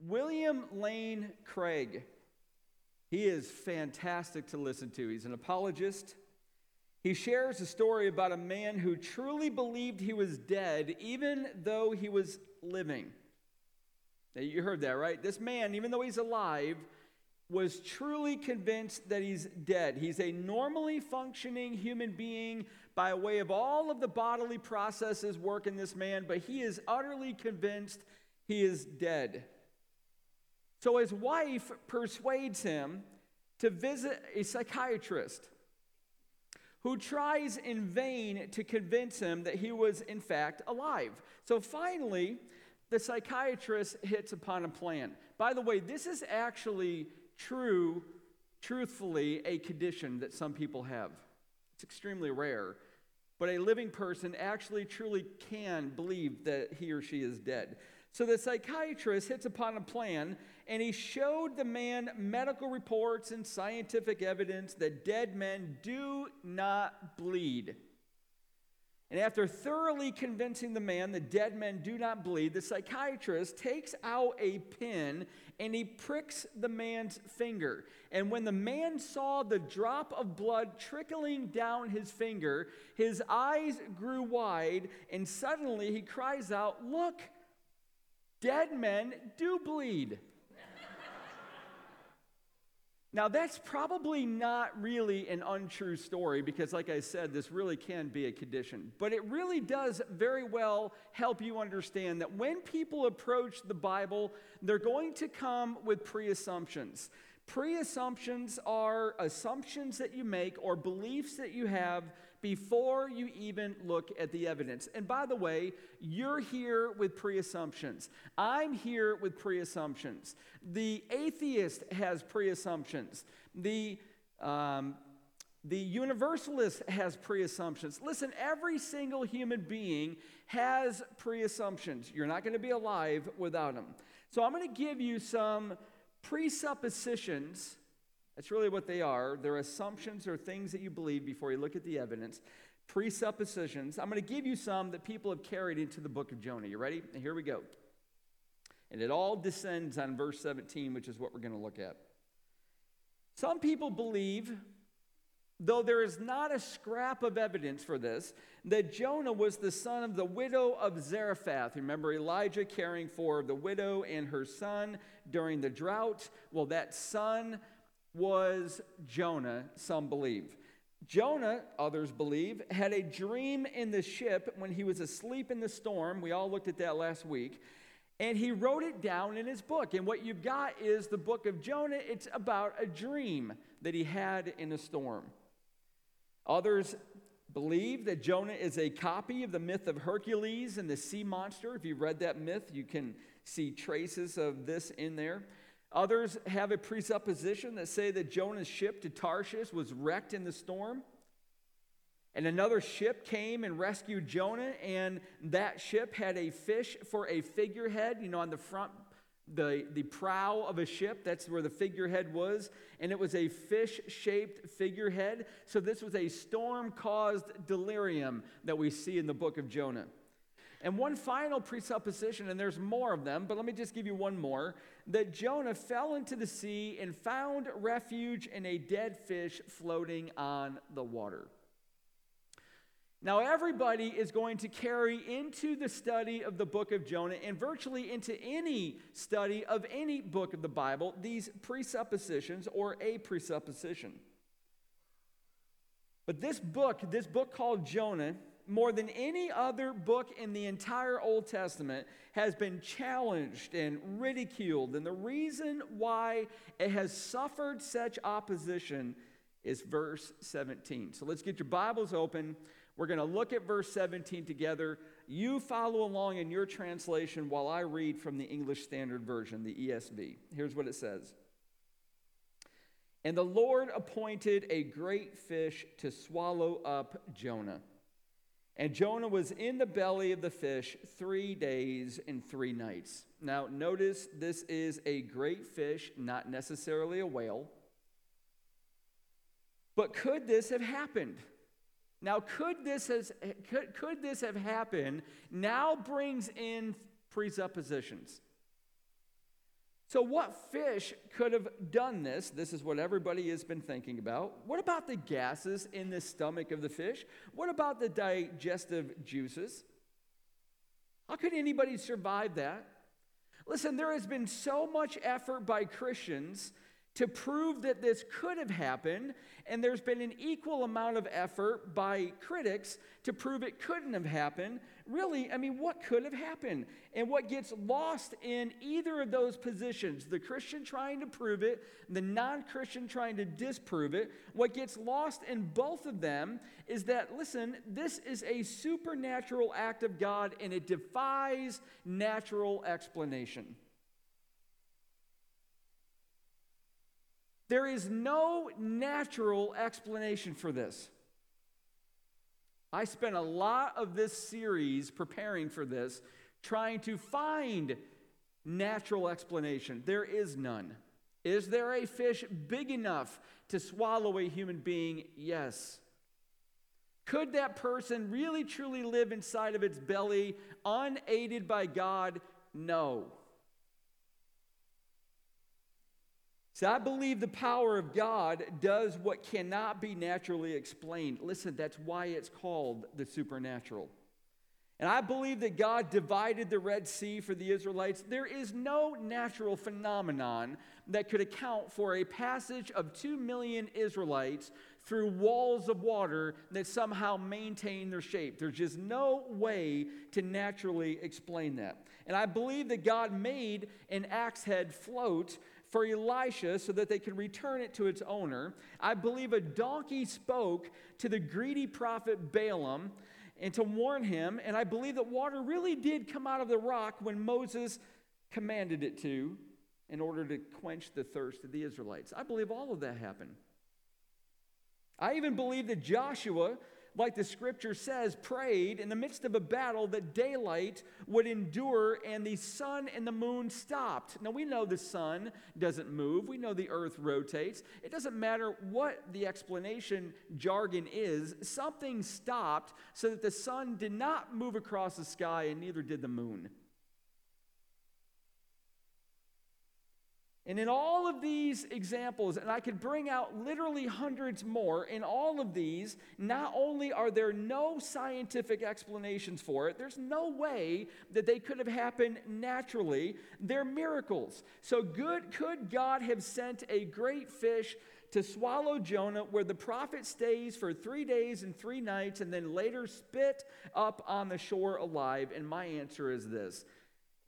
William Lane Craig. He is fantastic to listen to. He's an apologist. He shares a story about a man who truly believed he was dead, even though he was living. Now, you heard that, right? This man, even though he's alive, was truly convinced that he's dead. He's a normally functioning human being by way of all of the bodily processes work in this man, but he is utterly convinced he is dead. So his wife persuades him to visit a psychiatrist who tries in vain to convince him that he was, in fact, alive. So finally, the psychiatrist hits upon a plan. By the way, this is actually true, truthfully, a condition that some people have. It's extremely rare. But a living person actually truly can believe that he or she is dead. So the psychiatrist hits upon a plan and he showed the man medical reports and scientific evidence that dead men do not bleed. And after thoroughly convincing the man that dead men do not bleed, the psychiatrist takes out a pin and he pricks the man's finger. And when the man saw the drop of blood trickling down his finger, his eyes grew wide, and suddenly he cries out, Look, dead men do bleed. Now, that's probably not really an untrue story because, like I said, this really can be a condition. But it really does very well help you understand that when people approach the Bible, they're going to come with pre assumptions. Pre assumptions are assumptions that you make or beliefs that you have before you even look at the evidence. And by the way, you're here with pre assumptions. I'm here with pre assumptions. The atheist has pre assumptions. The um, the universalist has pre assumptions. Listen, every single human being has pre assumptions. You're not going to be alive without them. So I'm going to give you some presuppositions. That's really what they are. They're assumptions or things that you believe before you look at the evidence. Presuppositions. I'm going to give you some that people have carried into the book of Jonah. You ready? Here we go. And it all descends on verse 17, which is what we're going to look at. Some people believe, though there is not a scrap of evidence for this, that Jonah was the son of the widow of Zarephath. Remember Elijah caring for the widow and her son during the drought? Well, that son was Jonah, some believe. Jonah, others believe, had a dream in the ship when he was asleep in the storm. We all looked at that last week. And he wrote it down in his book. And what you've got is the book of Jonah. It's about a dream that he had in a storm. Others believe that Jonah is a copy of the myth of Hercules and the sea monster. If you've read that myth, you can see traces of this in there. Others have a presupposition that say that Jonah's ship to Tarshish was wrecked in the storm. And another ship came and rescued Jonah, and that ship had a fish for a figurehead, you know, on the front, the, the prow of a ship. That's where the figurehead was. And it was a fish shaped figurehead. So this was a storm caused delirium that we see in the book of Jonah. And one final presupposition, and there's more of them, but let me just give you one more that Jonah fell into the sea and found refuge in a dead fish floating on the water. Now, everybody is going to carry into the study of the book of Jonah and virtually into any study of any book of the Bible these presuppositions or a presupposition. But this book, this book called Jonah, more than any other book in the entire Old Testament, has been challenged and ridiculed. And the reason why it has suffered such opposition is verse 17. So let's get your Bibles open. We're going to look at verse 17 together. You follow along in your translation while I read from the English Standard Version, the ESV. Here's what it says And the Lord appointed a great fish to swallow up Jonah. And Jonah was in the belly of the fish three days and three nights. Now, notice this is a great fish, not necessarily a whale. But could this have happened? Now, could this, has, could, could this have happened? Now brings in presuppositions. So, what fish could have done this? This is what everybody has been thinking about. What about the gases in the stomach of the fish? What about the digestive juices? How could anybody survive that? Listen, there has been so much effort by Christians to prove that this could have happened, and there's been an equal amount of effort by critics to prove it couldn't have happened. Really, I mean, what could have happened? And what gets lost in either of those positions, the Christian trying to prove it, the non Christian trying to disprove it, what gets lost in both of them is that, listen, this is a supernatural act of God and it defies natural explanation. There is no natural explanation for this. I spent a lot of this series preparing for this, trying to find natural explanation. There is none. Is there a fish big enough to swallow a human being? Yes. Could that person really truly live inside of its belly unaided by God? No. I believe the power of God does what cannot be naturally explained. Listen, that's why it's called the supernatural. And I believe that God divided the Red Sea for the Israelites. There is no natural phenomenon that could account for a passage of two million Israelites through walls of water that somehow maintain their shape. There's just no way to naturally explain that. And I believe that God made an axe head float for Elisha so that they could return it to its owner. I believe a donkey spoke to the greedy prophet Balaam and to warn him. And I believe that water really did come out of the rock when Moses commanded it to in order to quench the thirst of the Israelites. I believe all of that happened. I even believe that Joshua like the scripture says, prayed in the midst of a battle that daylight would endure and the sun and the moon stopped. Now, we know the sun doesn't move, we know the earth rotates. It doesn't matter what the explanation jargon is, something stopped so that the sun did not move across the sky and neither did the moon. And in all of these examples, and I could bring out literally hundreds more, in all of these, not only are there no scientific explanations for it, there's no way that they could have happened naturally. They're miracles. So, good, could God have sent a great fish to swallow Jonah, where the prophet stays for three days and three nights and then later spit up on the shore alive? And my answer is this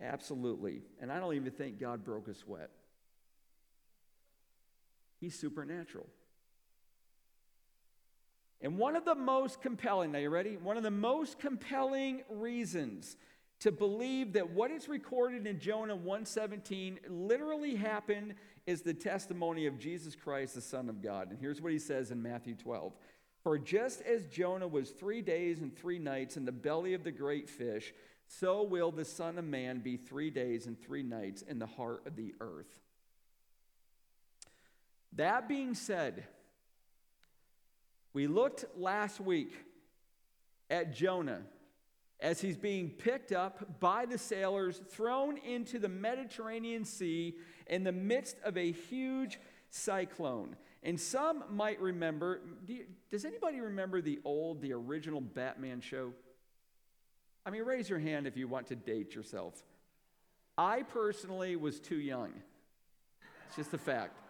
absolutely. And I don't even think God broke a sweat. He's supernatural. And one of the most compelling, now you ready? One of the most compelling reasons to believe that what is recorded in Jonah 117 literally happened is the testimony of Jesus Christ, the Son of God. And here's what he says in Matthew 12 For just as Jonah was three days and three nights in the belly of the great fish, so will the Son of Man be three days and three nights in the heart of the earth. That being said, we looked last week at Jonah as he's being picked up by the sailors, thrown into the Mediterranean Sea in the midst of a huge cyclone. And some might remember, do you, does anybody remember the old, the original Batman show? I mean, raise your hand if you want to date yourself. I personally was too young. It's just a fact.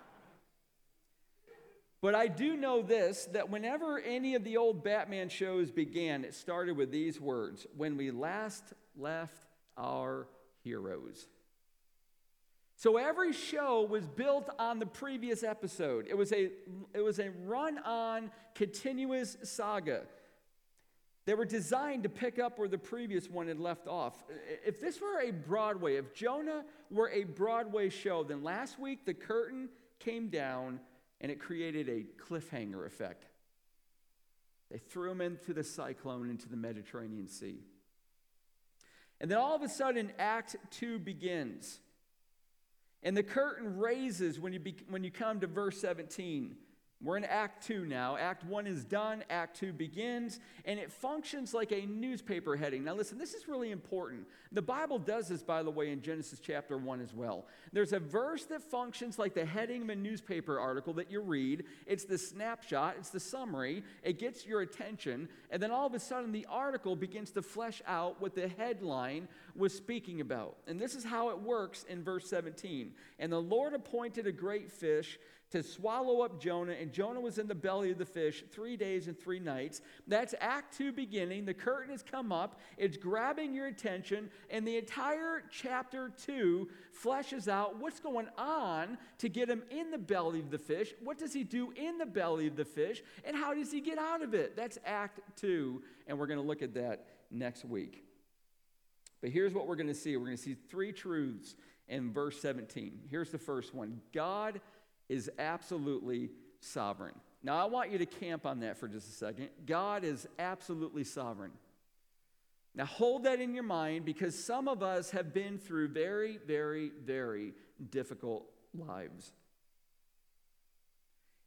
But I do know this that whenever any of the old Batman shows began, it started with these words When we last left our heroes. So every show was built on the previous episode. It was a, it was a run on, continuous saga. They were designed to pick up where the previous one had left off. If this were a Broadway, if Jonah were a Broadway show, then last week the curtain came down and it created a cliffhanger effect. They threw him into the cyclone into the Mediterranean Sea. And then all of a sudden, Act 2 begins. And the curtain raises when you, be, when you come to verse 17. We're in Act 2 now. Act 1 is done, Act 2 begins, and it functions like a newspaper heading. Now, listen, this is really important. The Bible does this, by the way, in Genesis chapter 1 as well. There's a verse that functions like the heading of a newspaper article that you read. It's the snapshot, it's the summary, it gets your attention, and then all of a sudden the article begins to flesh out what the headline was speaking about. And this is how it works in verse 17. And the Lord appointed a great fish to swallow up Jonah, and Jonah was in the belly of the fish three days and three nights. That's Act 2 beginning. The curtain has come up, it's grabbing your attention, and the entire chapter 2 fleshes out what's going on to get him in the belly of the fish. What does he do in the belly of the fish, and how does he get out of it? That's Act 2, and we're going to look at that next week. But here's what we're going to see we're going to see three truths in verse 17. Here's the first one God is absolutely sovereign. Now, I want you to camp on that for just a second. God is absolutely sovereign. Now, hold that in your mind because some of us have been through very, very, very difficult lives.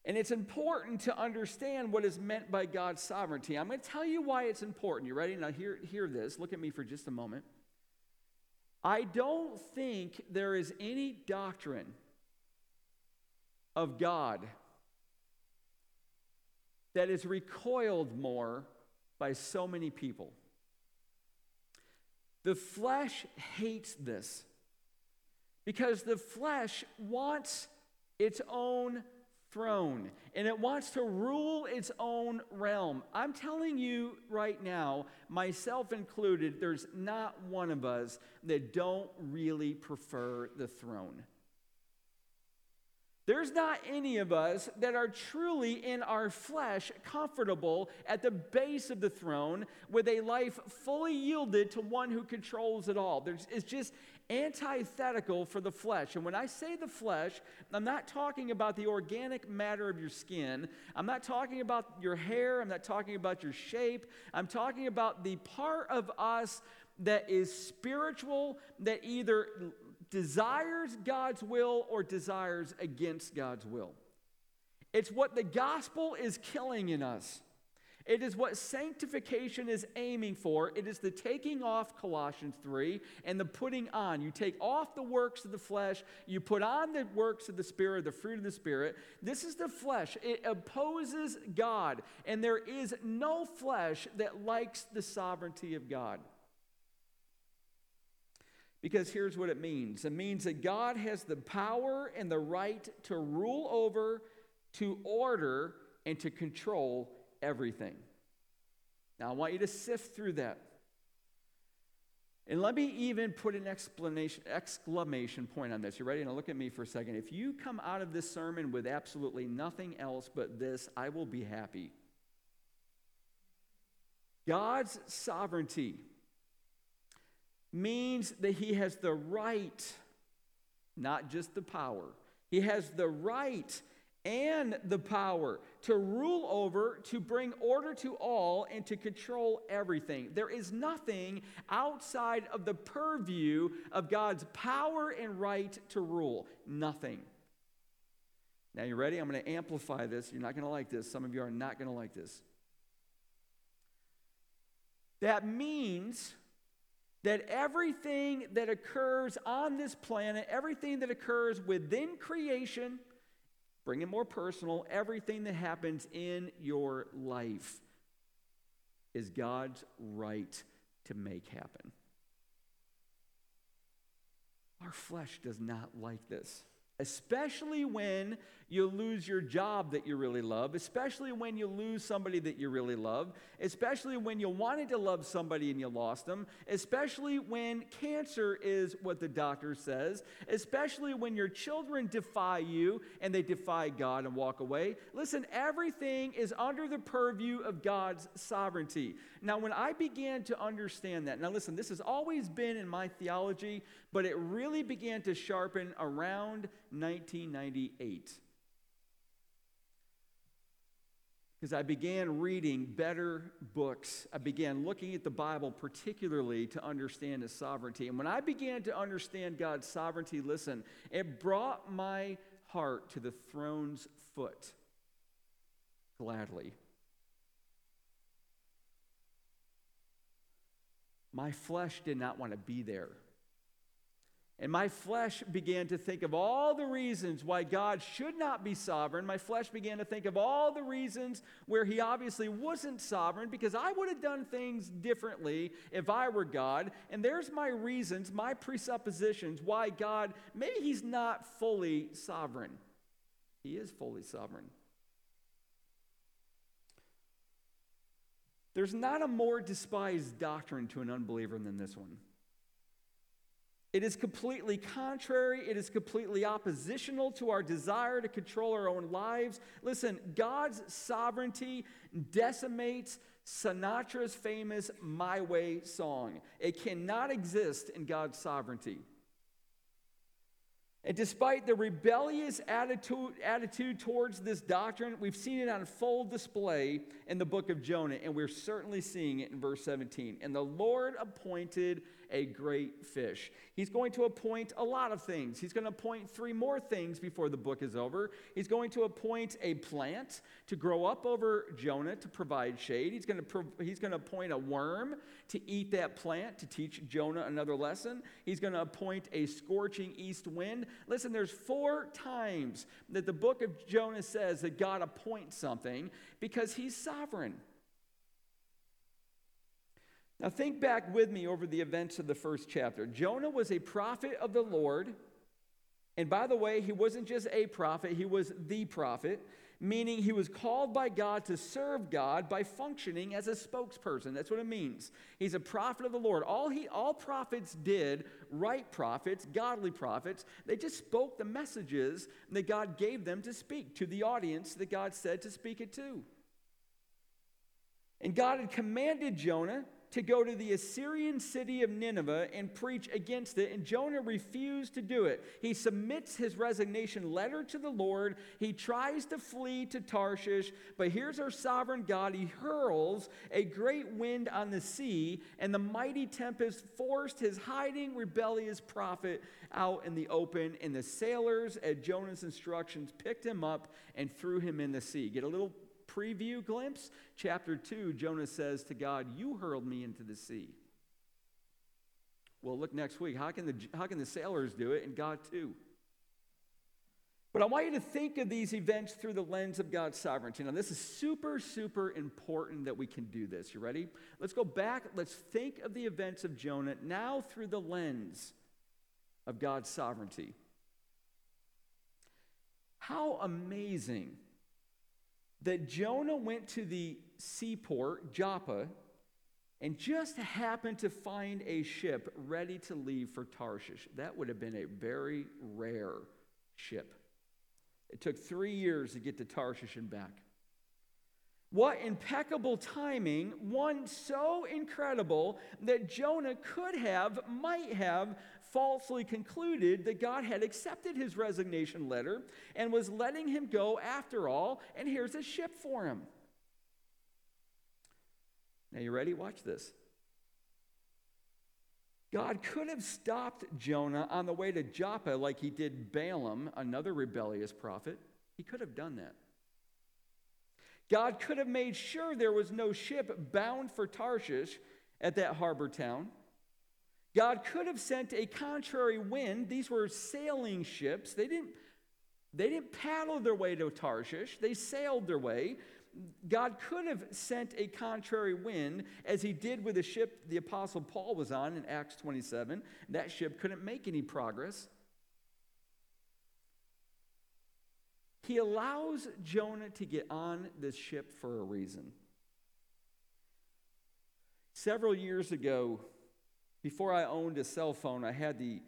And it's important to understand what is meant by God's sovereignty. I'm going to tell you why it's important. You ready? Now, hear, hear this. Look at me for just a moment. I don't think there is any doctrine of God that is recoiled more by so many people. The flesh hates this because the flesh wants its own throne and it wants to rule its own realm. I'm telling you right now, myself included, there's not one of us that don't really prefer the throne. There's not any of us that are truly in our flesh comfortable at the base of the throne with a life fully yielded to one who controls it all. There's, it's just antithetical for the flesh. And when I say the flesh, I'm not talking about the organic matter of your skin. I'm not talking about your hair. I'm not talking about your shape. I'm talking about the part of us that is spiritual, that either desires God's will or desires against God's will. It's what the gospel is killing in us. It is what sanctification is aiming for. It is the taking off, Colossians 3, and the putting on. You take off the works of the flesh, you put on the works of the Spirit, the fruit of the Spirit. This is the flesh. It opposes God, and there is no flesh that likes the sovereignty of God. Because here's what it means it means that God has the power and the right to rule over, to order, and to control everything. Now, I want you to sift through that. And let me even put an explanation, exclamation point on this. You ready? Now, look at me for a second. If you come out of this sermon with absolutely nothing else but this, I will be happy. God's sovereignty means that he has the right, not just the power, he has the right and the power to rule over, to bring order to all, and to control everything. There is nothing outside of the purview of God's power and right to rule. Nothing. Now, you ready? I'm going to amplify this. You're not going to like this. Some of you are not going to like this. That means that everything that occurs on this planet, everything that occurs within creation, bring it more personal, everything that happens in your life is God's right to make happen. Our flesh does not like this especially when you lose your job that you really love, especially when you lose somebody that you really love, especially when you wanted to love somebody and you lost them, especially when cancer is what the doctor says, especially when your children defy you and they defy God and walk away. Listen, everything is under the purview of God's sovereignty. Now, when I began to understand that, now listen, this has always been in my theology, but it really began to sharpen around 1998. Because I began reading better books. I began looking at the Bible particularly to understand His sovereignty. And when I began to understand God's sovereignty, listen, it brought my heart to the throne's foot. gladly. My flesh did not want to be there. And my flesh began to think of all the reasons why God should not be sovereign. My flesh began to think of all the reasons where he obviously wasn't sovereign because I would have done things differently if I were God. And there's my reasons, my presuppositions why God, maybe he's not fully sovereign. He is fully sovereign. There's not a more despised doctrine to an unbeliever than this one. It is completely contrary. It is completely oppositional to our desire to control our own lives. Listen, God's sovereignty decimates Sinatra's famous My Way song. It cannot exist in God's sovereignty. And despite the rebellious attitude, attitude towards this doctrine, we've seen it on full display in the book of Jonah, and we're certainly seeing it in verse 17. And the Lord appointed a great fish. He's going to appoint a lot of things. He's going to appoint three more things before the book is over. He's going to appoint a plant to grow up over Jonah to provide shade. He's going to, he's going to appoint a worm to eat that plant to teach Jonah another lesson. He's going to appoint a scorching east wind. Listen, there's four times that the book of Jonah says that God appoints something because he's sovereign. Now, think back with me over the events of the first chapter. Jonah was a prophet of the Lord. And by the way, he wasn't just a prophet, he was the prophet, meaning he was called by God to serve God by functioning as a spokesperson. That's what it means. He's a prophet of the Lord. All, he, all prophets did, right prophets, godly prophets, they just spoke the messages that God gave them to speak to the audience that God said to speak it to. And God had commanded Jonah to go to the Assyrian city of Nineveh and preach against it, and Jonah refused to do it. He submits his resignation letter to the Lord. He tries to flee to Tarshish, but here's our sovereign God. He hurls a great wind on the sea, and the mighty tempest forced his hiding, rebellious prophet out in the open, and the sailors, at Jonah's instructions, picked him up and threw him in the sea. Get a little preview glimpse, chapter 2, Jonah says to God, You hurled me into the sea. Well, look next week. How can the, how can the sailors do it and God too? But I want you to think of these events through the lens of God's sovereignty. Now, this is super, super important that we can do this. You ready? Let's go back. Let's think of the events of Jonah now through the lens of God's sovereignty. How amazing that Jonah went to the seaport, Joppa, and just happened to find a ship ready to leave for Tarshish. That would have been a very rare ship. It took three years to get to Tarshish and back. What impeccable timing, one so incredible that Jonah could have, might have falsely concluded that God had accepted his resignation letter and was letting him go after all, and here's a ship for him. Now, you ready? Watch this. God could have stopped Jonah on the way to Joppa like he did Balaam, another rebellious prophet. He could have done that. God could have made sure there was no ship bound for Tarshish at that harbor town. God could have sent a contrary wind. These were sailing ships. They didn't, they didn't paddle their way to Tarshish, they sailed their way. God could have sent a contrary wind, as he did with the ship the Apostle Paul was on in Acts 27. That ship couldn't make any progress. He allows Jonah to get on this ship for a reason. Several years ago, before I owned a cell phone, I had, the,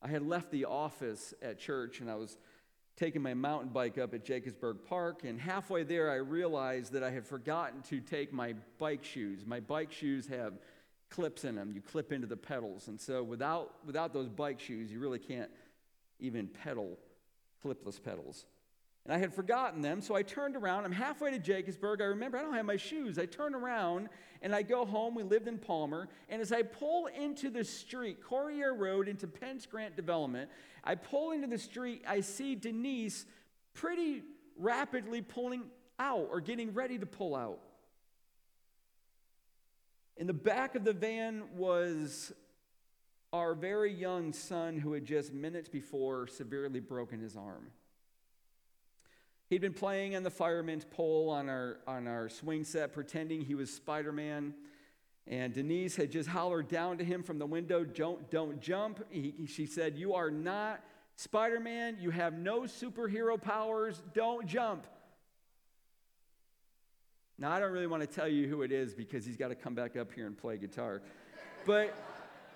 I had left the office at church and I was taking my mountain bike up at Jacobsburg Park. And halfway there, I realized that I had forgotten to take my bike shoes. My bike shoes have clips in them, you clip into the pedals. And so without, without those bike shoes, you really can't even pedal clipless pedals. And I had forgotten them, so I turned around. I'm halfway to Jacobsburg. I remember I don't have my shoes. I turn around and I go home. We lived in Palmer. And as I pull into the street, Corrier Road into Pence Grant Development, I pull into the street. I see Denise pretty rapidly pulling out or getting ready to pull out. In the back of the van was our very young son who had just minutes before severely broken his arm. He'd been playing on the fireman's pole on our, on our swing set, pretending he was Spider Man. And Denise had just hollered down to him from the window, Don't, don't jump. He, she said, You are not Spider Man. You have no superhero powers. Don't jump. Now, I don't really want to tell you who it is because he's got to come back up here and play guitar. But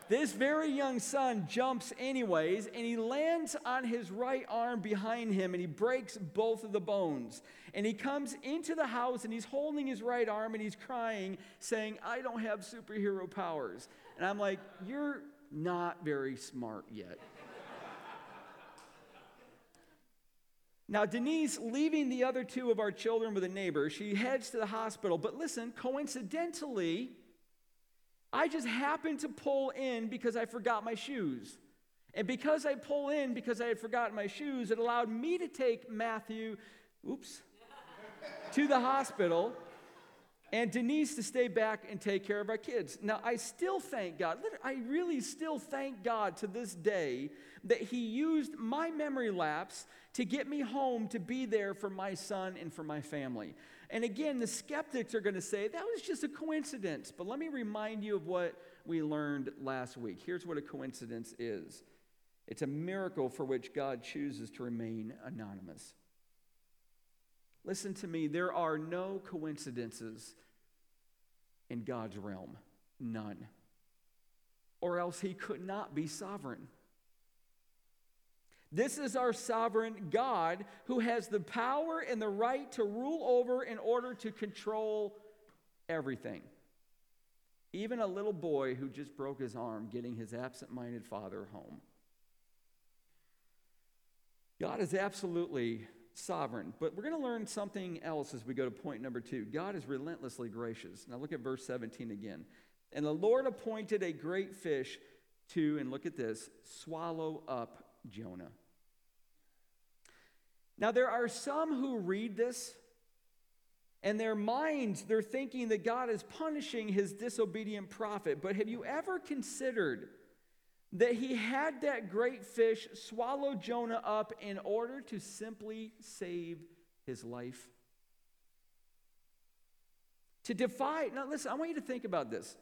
this very young son jumps anyways, and he lands on his right arm behind him, and he breaks both of the bones. And he comes into the house, and he's holding his right arm, and he's crying, saying, I don't have superhero powers. And I'm like, You're not very smart yet. Now, Denise, leaving the other two of our children with a neighbor, she heads to the hospital. But listen, coincidentally, I just happened to pull in because I forgot my shoes. And because I pull in because I had forgotten my shoes, it allowed me to take Matthew, oops, to the hospital and Denise to stay back and take care of our kids. Now, I still thank God, I really still thank God to this day that He used my memory lapse to get me home to be there for my son and for my family. And again, the skeptics are going to say that was just a coincidence. But let me remind you of what we learned last week. Here's what a coincidence is it's a miracle for which God chooses to remain anonymous. Listen to me, there are no coincidences in God's realm. None. Or else he could not be sovereign. This is our sovereign God who has the power and the right to rule over in order to control everything. Even a little boy who just broke his arm getting his absent minded father home. God is absolutely sovereign. But we're going to learn something else as we go to point number two. God is relentlessly gracious. Now look at verse 17 again. And the Lord appointed a great fish to, and look at this, swallow up Jonah. Now, there are some who read this, and their minds, they're thinking that God is punishing his disobedient prophet. But have you ever considered that he had that great fish swallow Jonah up in order to simply save his life? To defy, now listen, I want you to think about this.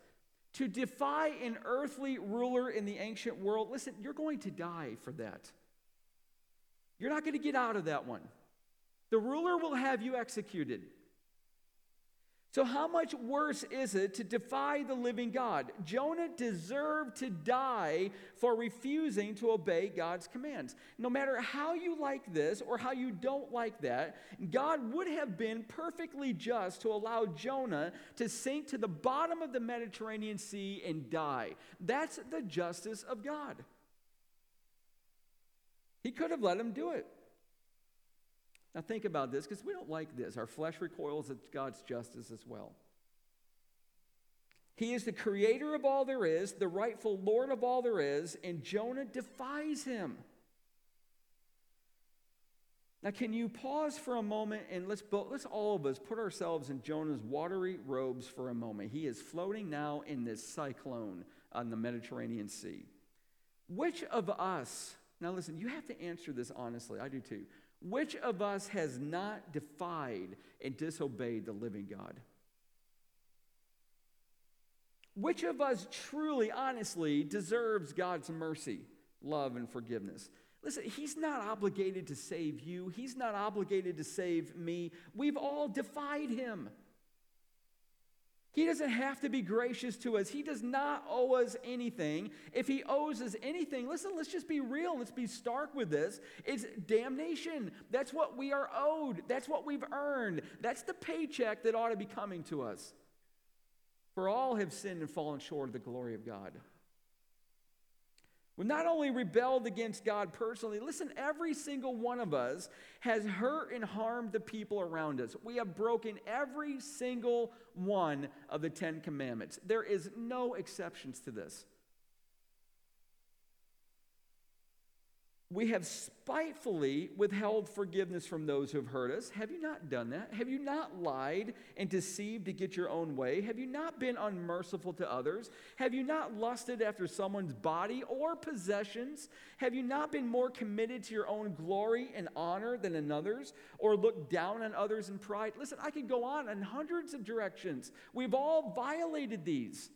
To defy an earthly ruler in the ancient world, listen, you're going to die for that. You're not going to get out of that one. The ruler will have you executed. So, how much worse is it to defy the living God? Jonah deserved to die for refusing to obey God's commands. No matter how you like this or how you don't like that, God would have been perfectly just to allow Jonah to sink to the bottom of the Mediterranean Sea and die. That's the justice of God. He could have let him do it. Now, think about this because we don't like this. Our flesh recoils at God's justice as well. He is the creator of all there is, the rightful Lord of all there is, and Jonah defies him. Now, can you pause for a moment and let's, let's all of us put ourselves in Jonah's watery robes for a moment. He is floating now in this cyclone on the Mediterranean Sea. Which of us now, listen, you have to answer this honestly. I do too. Which of us has not defied and disobeyed the living God? Which of us truly, honestly, deserves God's mercy, love, and forgiveness? Listen, He's not obligated to save you, He's not obligated to save me. We've all defied Him. He doesn't have to be gracious to us. He does not owe us anything. If he owes us anything, listen, let's just be real. Let's be stark with this. It's damnation. That's what we are owed. That's what we've earned. That's the paycheck that ought to be coming to us. For all have sinned and fallen short of the glory of God. We not only rebelled against God personally, listen, every single one of us has hurt and harmed the people around us. We have broken every single one of the Ten Commandments. There is no exceptions to this. We have spitefully withheld forgiveness from those who have hurt us. Have you not done that? Have you not lied and deceived to get your own way? Have you not been unmerciful to others? Have you not lusted after someone's body or possessions? Have you not been more committed to your own glory and honor than another's, or looked down on others in pride? Listen, I could go on in hundreds of directions. We've all violated these.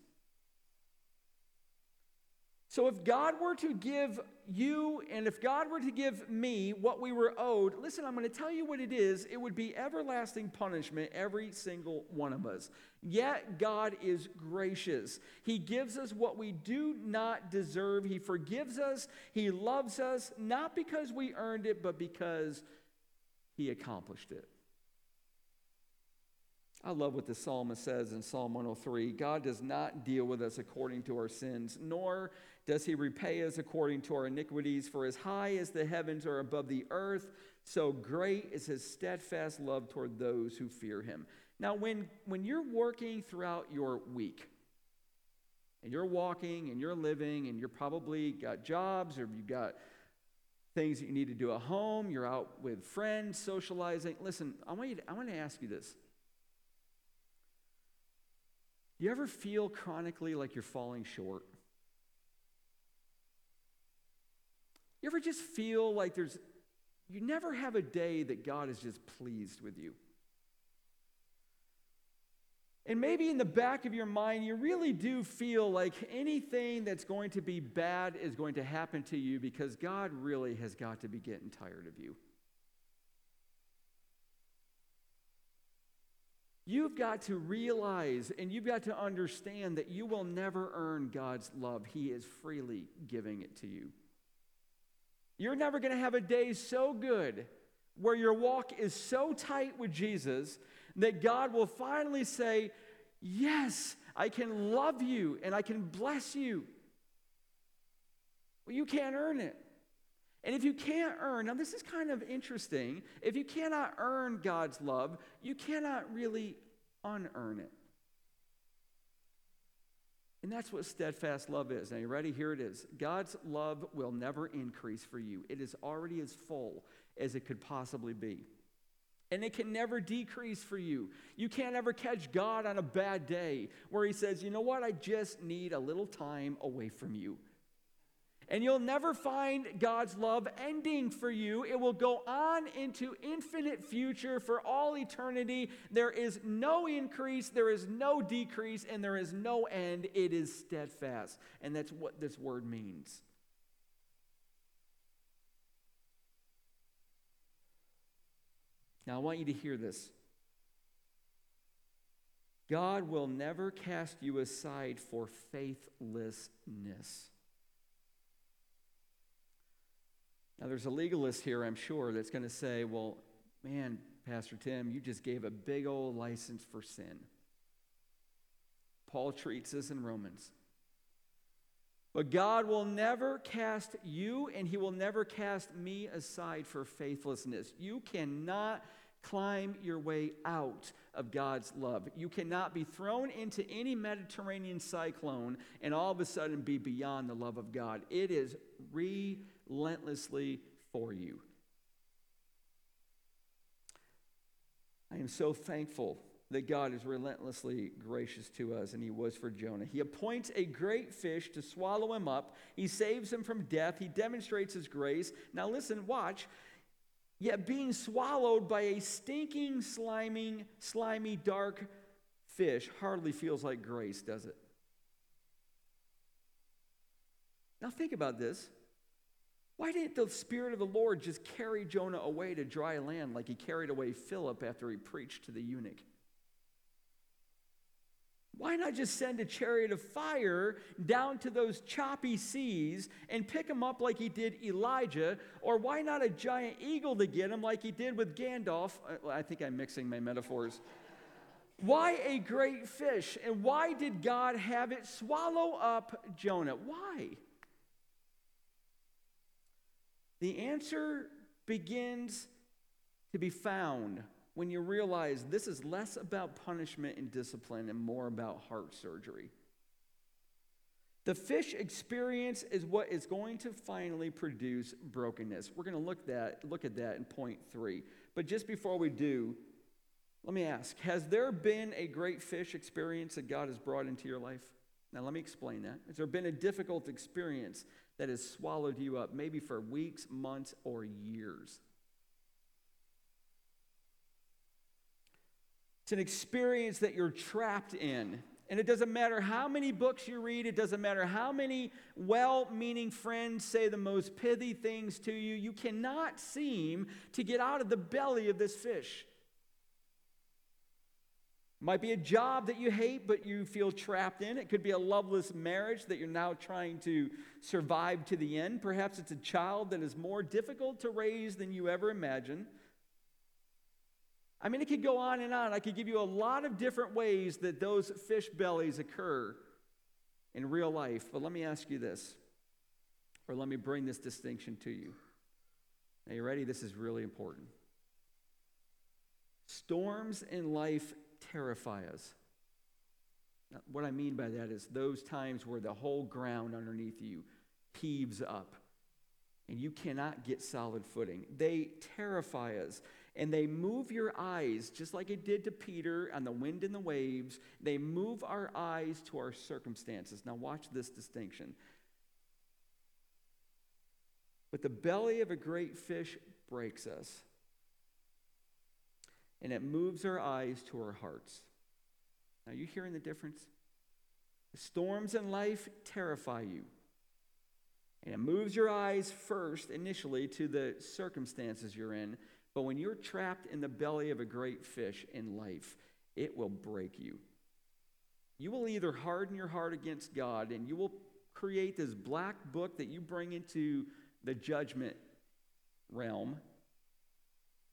So, if God were to give you and if God were to give me what we were owed, listen, I'm going to tell you what it is. It would be everlasting punishment, every single one of us. Yet, God is gracious. He gives us what we do not deserve. He forgives us. He loves us, not because we earned it, but because He accomplished it. I love what the psalmist says in Psalm 103 God does not deal with us according to our sins, nor does he repay us according to our iniquities. For as high as the heavens are above the earth, so great is his steadfast love toward those who fear him. Now, when, when you're working throughout your week, and you're walking and you're living, and you're probably got jobs or you've got things that you need to do at home, you're out with friends, socializing. Listen, I want, you to, I want to ask you this do you ever feel chronically like you're falling short? You ever just feel like there's, you never have a day that God is just pleased with you? And maybe in the back of your mind, you really do feel like anything that's going to be bad is going to happen to you because God really has got to be getting tired of you. You've got to realize and you've got to understand that you will never earn God's love. He is freely giving it to you. You're never going to have a day so good where your walk is so tight with Jesus that God will finally say, Yes, I can love you and I can bless you. Well, you can't earn it. And if you can't earn, now this is kind of interesting. If you cannot earn God's love, you cannot really unearn it. And that's what steadfast love is. Now, you ready? Here it is. God's love will never increase for you, it is already as full as it could possibly be. And it can never decrease for you. You can't ever catch God on a bad day where He says, you know what, I just need a little time away from you. And you'll never find God's love ending for you. It will go on into infinite future for all eternity. There is no increase, there is no decrease, and there is no end. It is steadfast. And that's what this word means. Now, I want you to hear this. God will never cast you aside for faithlessness. Now, there's a legalist here, I'm sure, that's going to say, well, man, Pastor Tim, you just gave a big old license for sin. Paul treats this in Romans. But God will never cast you and he will never cast me aside for faithlessness. You cannot climb your way out of God's love. You cannot be thrown into any Mediterranean cyclone and all of a sudden be beyond the love of God. It is re relentlessly for you. I am so thankful that God is relentlessly gracious to us, and He was for Jonah. He appoints a great fish to swallow him up. He saves him from death. He demonstrates His grace. Now, listen, watch. Yet being swallowed by a stinking, sliming, slimy, dark fish hardly feels like grace, does it? Now, think about this. Why didn't the Spirit of the Lord just carry Jonah away to dry land like he carried away Philip after he preached to the eunuch? Why not just send a chariot of fire down to those choppy seas and pick him up like he did Elijah? Or why not a giant eagle to get him like he did with Gandalf? Uh, I think I'm mixing my metaphors. why a great fish? And why did God have it swallow up Jonah? Why? The answer begins to be found when you realize this is less about punishment and discipline and more about heart surgery. The fish experience is what is going to finally produce brokenness. We're going to look, that, look at that in point three. But just before we do, let me ask Has there been a great fish experience that God has brought into your life? Now, let me explain that. Has there been a difficult experience that has swallowed you up, maybe for weeks, months, or years? It's an experience that you're trapped in. And it doesn't matter how many books you read, it doesn't matter how many well meaning friends say the most pithy things to you, you cannot seem to get out of the belly of this fish. Might be a job that you hate, but you feel trapped in. It could be a loveless marriage that you're now trying to survive to the end. Perhaps it's a child that is more difficult to raise than you ever imagined. I mean, it could go on and on. I could give you a lot of different ways that those fish bellies occur in real life. But let me ask you this, or let me bring this distinction to you. Are you ready? This is really important. Storms in life terrify us. Now, what I mean by that is those times where the whole ground underneath you heaves up and you cannot get solid footing. They terrify us and they move your eyes, just like it did to Peter on the wind and the waves. They move our eyes to our circumstances. Now, watch this distinction. But the belly of a great fish breaks us, and it moves our eyes to our hearts. Now, you hearing the difference? The storms in life terrify you. And it moves your eyes first, initially, to the circumstances you're in. But when you're trapped in the belly of a great fish in life, it will break you. You will either harden your heart against God and you will create this black book that you bring into the judgment realm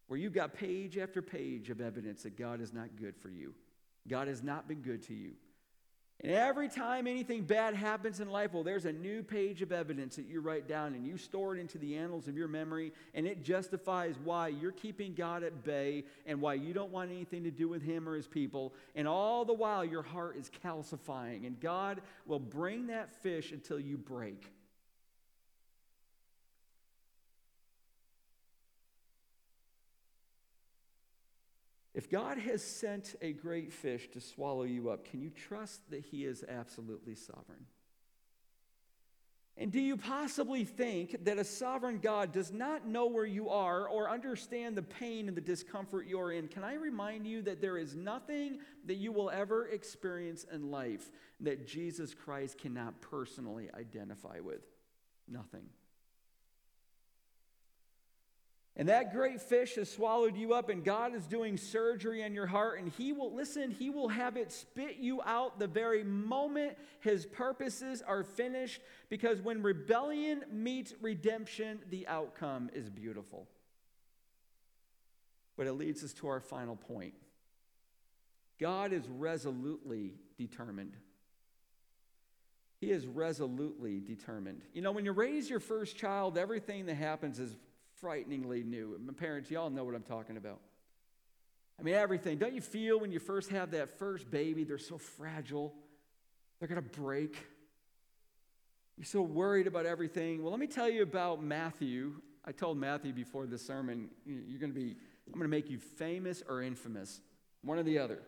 where you've got page after page of evidence that God is not good for you. God has not been good to you. And every time anything bad happens in life, well, there's a new page of evidence that you write down and you store it into the annals of your memory, and it justifies why you're keeping God at bay and why you don't want anything to do with Him or His people. And all the while, your heart is calcifying, and God will bring that fish until you break. If God has sent a great fish to swallow you up, can you trust that He is absolutely sovereign? And do you possibly think that a sovereign God does not know where you are or understand the pain and the discomfort you're in? Can I remind you that there is nothing that you will ever experience in life that Jesus Christ cannot personally identify with? Nothing. And that great fish has swallowed you up, and God is doing surgery on your heart, and He will, listen, He will have it spit you out the very moment His purposes are finished, because when rebellion meets redemption, the outcome is beautiful. But it leads us to our final point God is resolutely determined. He is resolutely determined. You know, when you raise your first child, everything that happens is frighteningly new. My parents, y'all know what I'm talking about. I mean, everything. Don't you feel when you first have that first baby, they're so fragile, they're going to break? You're so worried about everything. Well, let me tell you about Matthew. I told Matthew before this sermon, you're going to be, I'm going to make you famous or infamous, one or the other.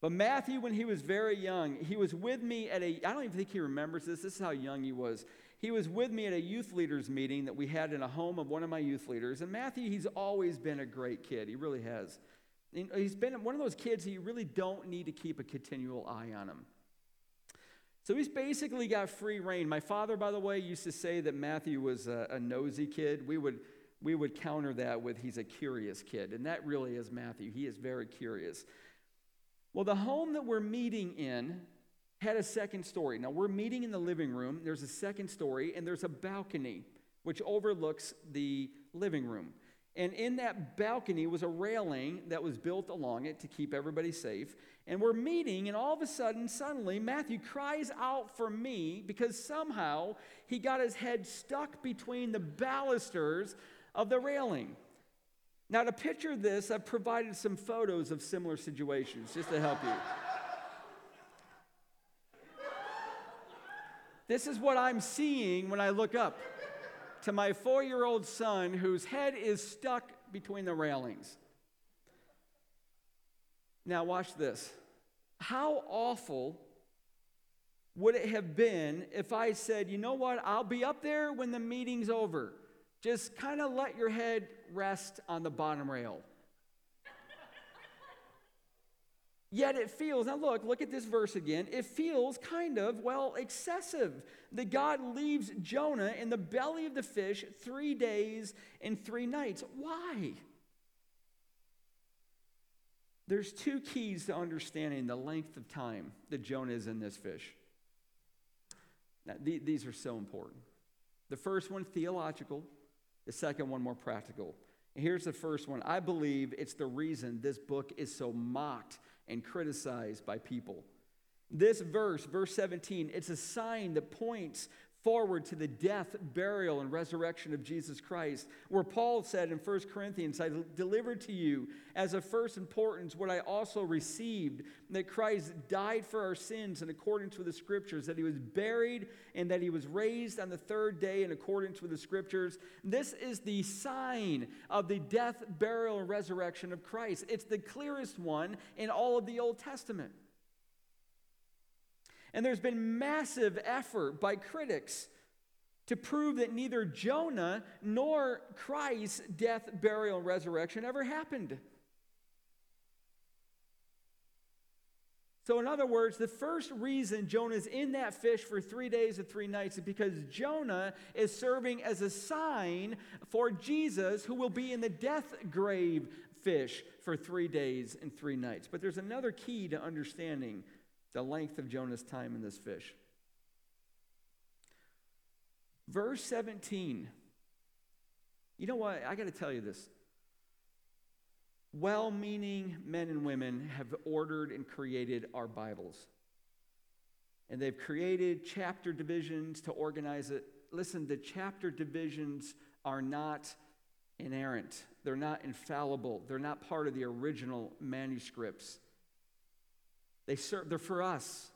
But Matthew, when he was very young, he was with me at a, I don't even think he remembers this. This is how young he was. He was with me at a youth leaders meeting that we had in a home of one of my youth leaders. And Matthew, he's always been a great kid. He really has. He's been one of those kids that you really don't need to keep a continual eye on him. So he's basically got free reign. My father, by the way, used to say that Matthew was a, a nosy kid. We would, we would counter that with he's a curious kid. And that really is Matthew. He is very curious. Well, the home that we're meeting in had a second story. Now we're meeting in the living room. There's a second story, and there's a balcony which overlooks the living room. And in that balcony was a railing that was built along it to keep everybody safe. And we're meeting, and all of a sudden, suddenly, Matthew cries out for me because somehow he got his head stuck between the balusters of the railing. Now, to picture this, I've provided some photos of similar situations just to help you. This is what I'm seeing when I look up to my four year old son whose head is stuck between the railings. Now, watch this. How awful would it have been if I said, you know what, I'll be up there when the meeting's over? Just kind of let your head rest on the bottom rail. Yet it feels, now look, look at this verse again. It feels kind of, well, excessive that God leaves Jonah in the belly of the fish three days and three nights. Why? There's two keys to understanding the length of time that Jonah is in this fish. Now, th- these are so important. The first one, theological, the second one, more practical. Here's the first one I believe it's the reason this book is so mocked and criticized by people. This verse, verse 17, it's a sign that points forward to the death, burial, and resurrection of Jesus Christ, where Paul said in 1 Corinthians, I delivered to you as of first importance what I also received that Christ died for our sins in accordance with the scriptures, that he was buried, and that he was raised on the third day in accordance with the scriptures. This is the sign of the death, burial, and resurrection of Christ. It's the clearest one in all of the Old Testament. And there's been massive effort by critics to prove that neither Jonah nor Christ's death, burial, and resurrection ever happened. So, in other words, the first reason Jonah's in that fish for three days and three nights is because Jonah is serving as a sign for Jesus, who will be in the death grave fish for three days and three nights. But there's another key to understanding the length of Jonah's time in this fish. Verse 17. You know what? I got to tell you this. Well meaning men and women have ordered and created our Bibles. And they've created chapter divisions to organize it. Listen, the chapter divisions are not inerrant, they're not infallible, they're not part of the original manuscripts. They serve, they're for us.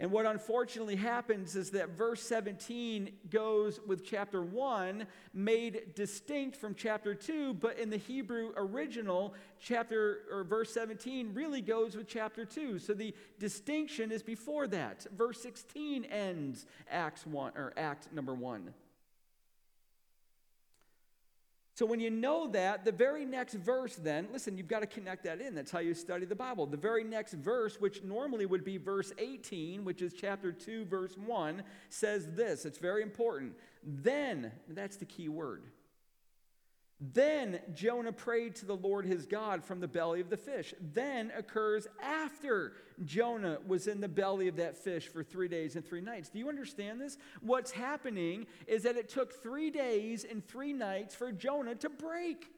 And what unfortunately happens is that verse 17 goes with chapter 1, made distinct from chapter 2, but in the Hebrew original, chapter or verse 17 really goes with chapter 2. So the distinction is before that. Verse 16 ends Acts 1 or act number 1. So when you know that, the very next verse, then, listen, you've got to connect that in. That's how you study the Bible. The very next verse, which normally would be verse 18, which is chapter 2, verse 1, says this. It's very important. Then, that's the key word. Then Jonah prayed to the Lord his God from the belly of the fish. Then occurs after Jonah was in the belly of that fish for three days and three nights. Do you understand this? What's happening is that it took three days and three nights for Jonah to break.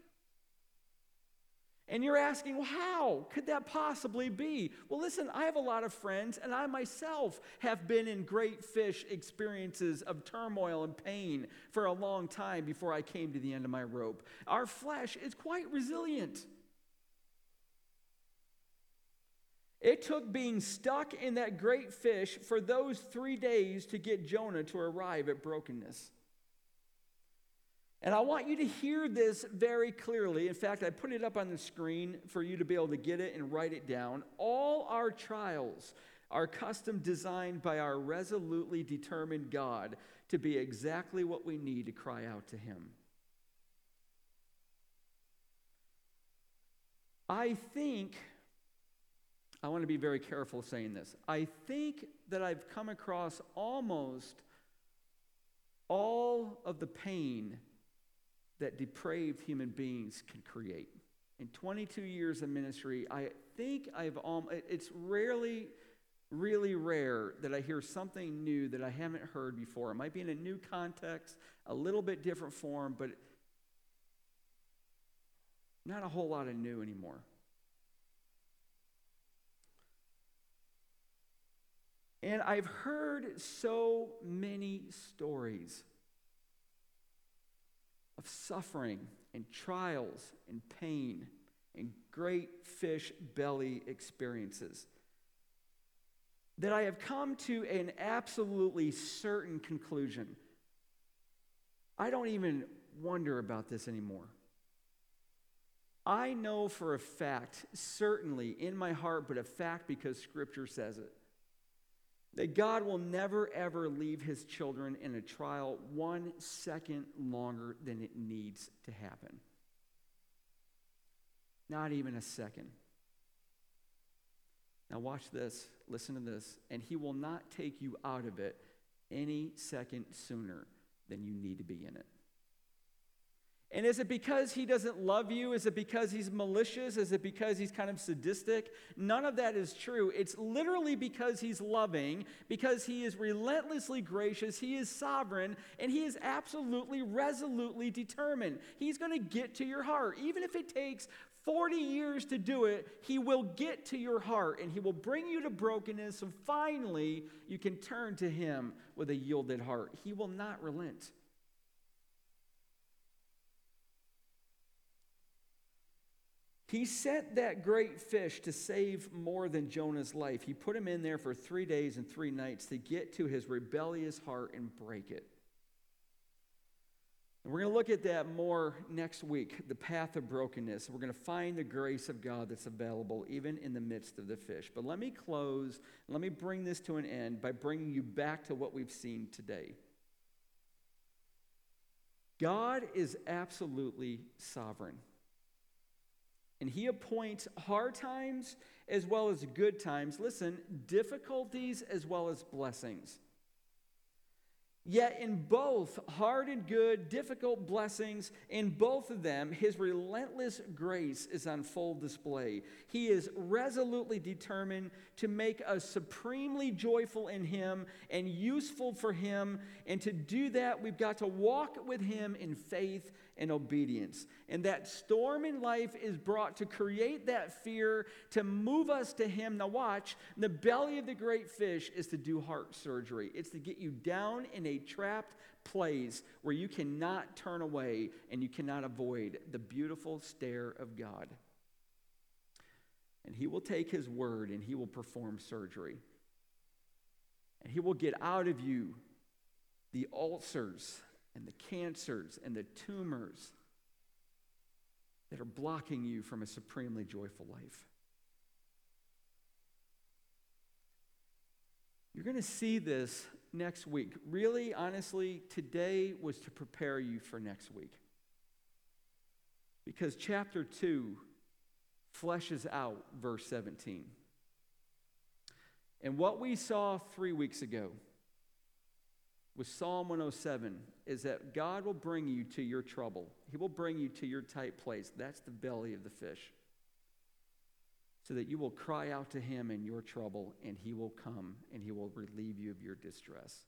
And you're asking, well, how could that possibly be? Well, listen, I have a lot of friends, and I myself have been in great fish experiences of turmoil and pain for a long time before I came to the end of my rope. Our flesh is quite resilient. It took being stuck in that great fish for those three days to get Jonah to arrive at brokenness. And I want you to hear this very clearly. In fact, I put it up on the screen for you to be able to get it and write it down. All our trials are custom designed by our resolutely determined God to be exactly what we need to cry out to Him. I think, I want to be very careful saying this. I think that I've come across almost all of the pain that depraved human beings can create. In 22 years of ministry, I think I've almost, it's rarely, really rare that I hear something new that I haven't heard before. It might be in a new context, a little bit different form, but not a whole lot of new anymore. And I've heard so many stories of suffering and trials and pain and great fish belly experiences. that I have come to an absolutely certain conclusion. I don't even wonder about this anymore. I know for a fact, certainly in my heart, but a fact because Scripture says it, that God will never ever leave his children in a trial one second longer than it needs to happen. Not even a second. Now, watch this, listen to this, and he will not take you out of it any second sooner than you need to be in it. And is it because he doesn't love you? Is it because he's malicious? Is it because he's kind of sadistic? None of that is true. It's literally because he's loving, because he is relentlessly gracious, he is sovereign, and he is absolutely, resolutely determined. He's going to get to your heart. Even if it takes 40 years to do it, he will get to your heart and he will bring you to brokenness. So finally, you can turn to him with a yielded heart. He will not relent. He sent that great fish to save more than Jonah's life. He put him in there for three days and three nights to get to his rebellious heart and break it. And we're going to look at that more next week the path of brokenness. We're going to find the grace of God that's available even in the midst of the fish. But let me close, let me bring this to an end by bringing you back to what we've seen today. God is absolutely sovereign. And he appoints hard times as well as good times. Listen, difficulties as well as blessings. Yet, in both hard and good, difficult blessings, in both of them, his relentless grace is on full display. He is resolutely determined to make us supremely joyful in him and useful for him. And to do that, we've got to walk with him in faith and obedience. And that storm in life is brought to create that fear, to move us to Him. Now, watch, the belly of the great fish is to do heart surgery, it's to get you down in a trapped place where you cannot turn away and you cannot avoid the beautiful stare of God. And He will take His word and He will perform surgery. And He will get out of you the ulcers and the cancers and the tumors that are blocking you from a supremely joyful life. You're going to see this next week. Really, honestly, today was to prepare you for next week. Because chapter 2 fleshes out verse 17. And what we saw three weeks ago with Psalm 107 is that God will bring you to your trouble. He will bring you to your tight place. That's the belly of the fish. So that you will cry out to Him in your trouble, and He will come and He will relieve you of your distress.